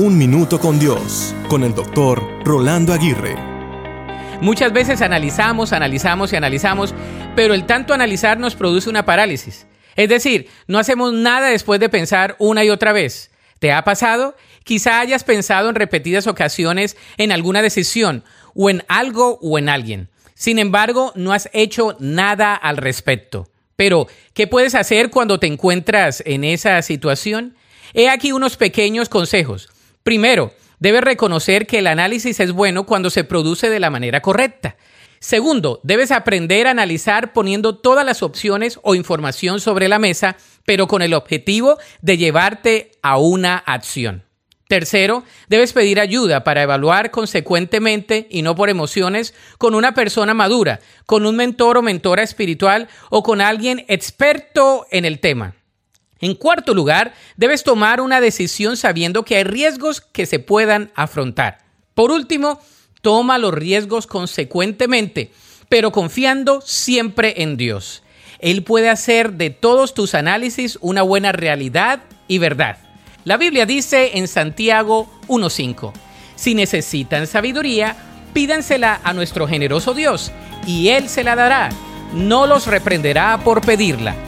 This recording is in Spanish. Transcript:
Un Minuto con Dios, con el doctor Rolando Aguirre. Muchas veces analizamos, analizamos y analizamos, pero el tanto analizar nos produce una parálisis. Es decir, no hacemos nada después de pensar una y otra vez. ¿Te ha pasado? Quizá hayas pensado en repetidas ocasiones en alguna decisión, o en algo o en alguien. Sin embargo, no has hecho nada al respecto. Pero, ¿qué puedes hacer cuando te encuentras en esa situación? He aquí unos pequeños consejos. Primero, debes reconocer que el análisis es bueno cuando se produce de la manera correcta. Segundo, debes aprender a analizar poniendo todas las opciones o información sobre la mesa, pero con el objetivo de llevarte a una acción. Tercero, debes pedir ayuda para evaluar consecuentemente y no por emociones con una persona madura, con un mentor o mentora espiritual o con alguien experto en el tema. En cuarto lugar, debes tomar una decisión sabiendo que hay riesgos que se puedan afrontar. Por último, toma los riesgos consecuentemente, pero confiando siempre en Dios. Él puede hacer de todos tus análisis una buena realidad y verdad. La Biblia dice en Santiago 1.5, si necesitan sabiduría, pídansela a nuestro generoso Dios, y Él se la dará. No los reprenderá por pedirla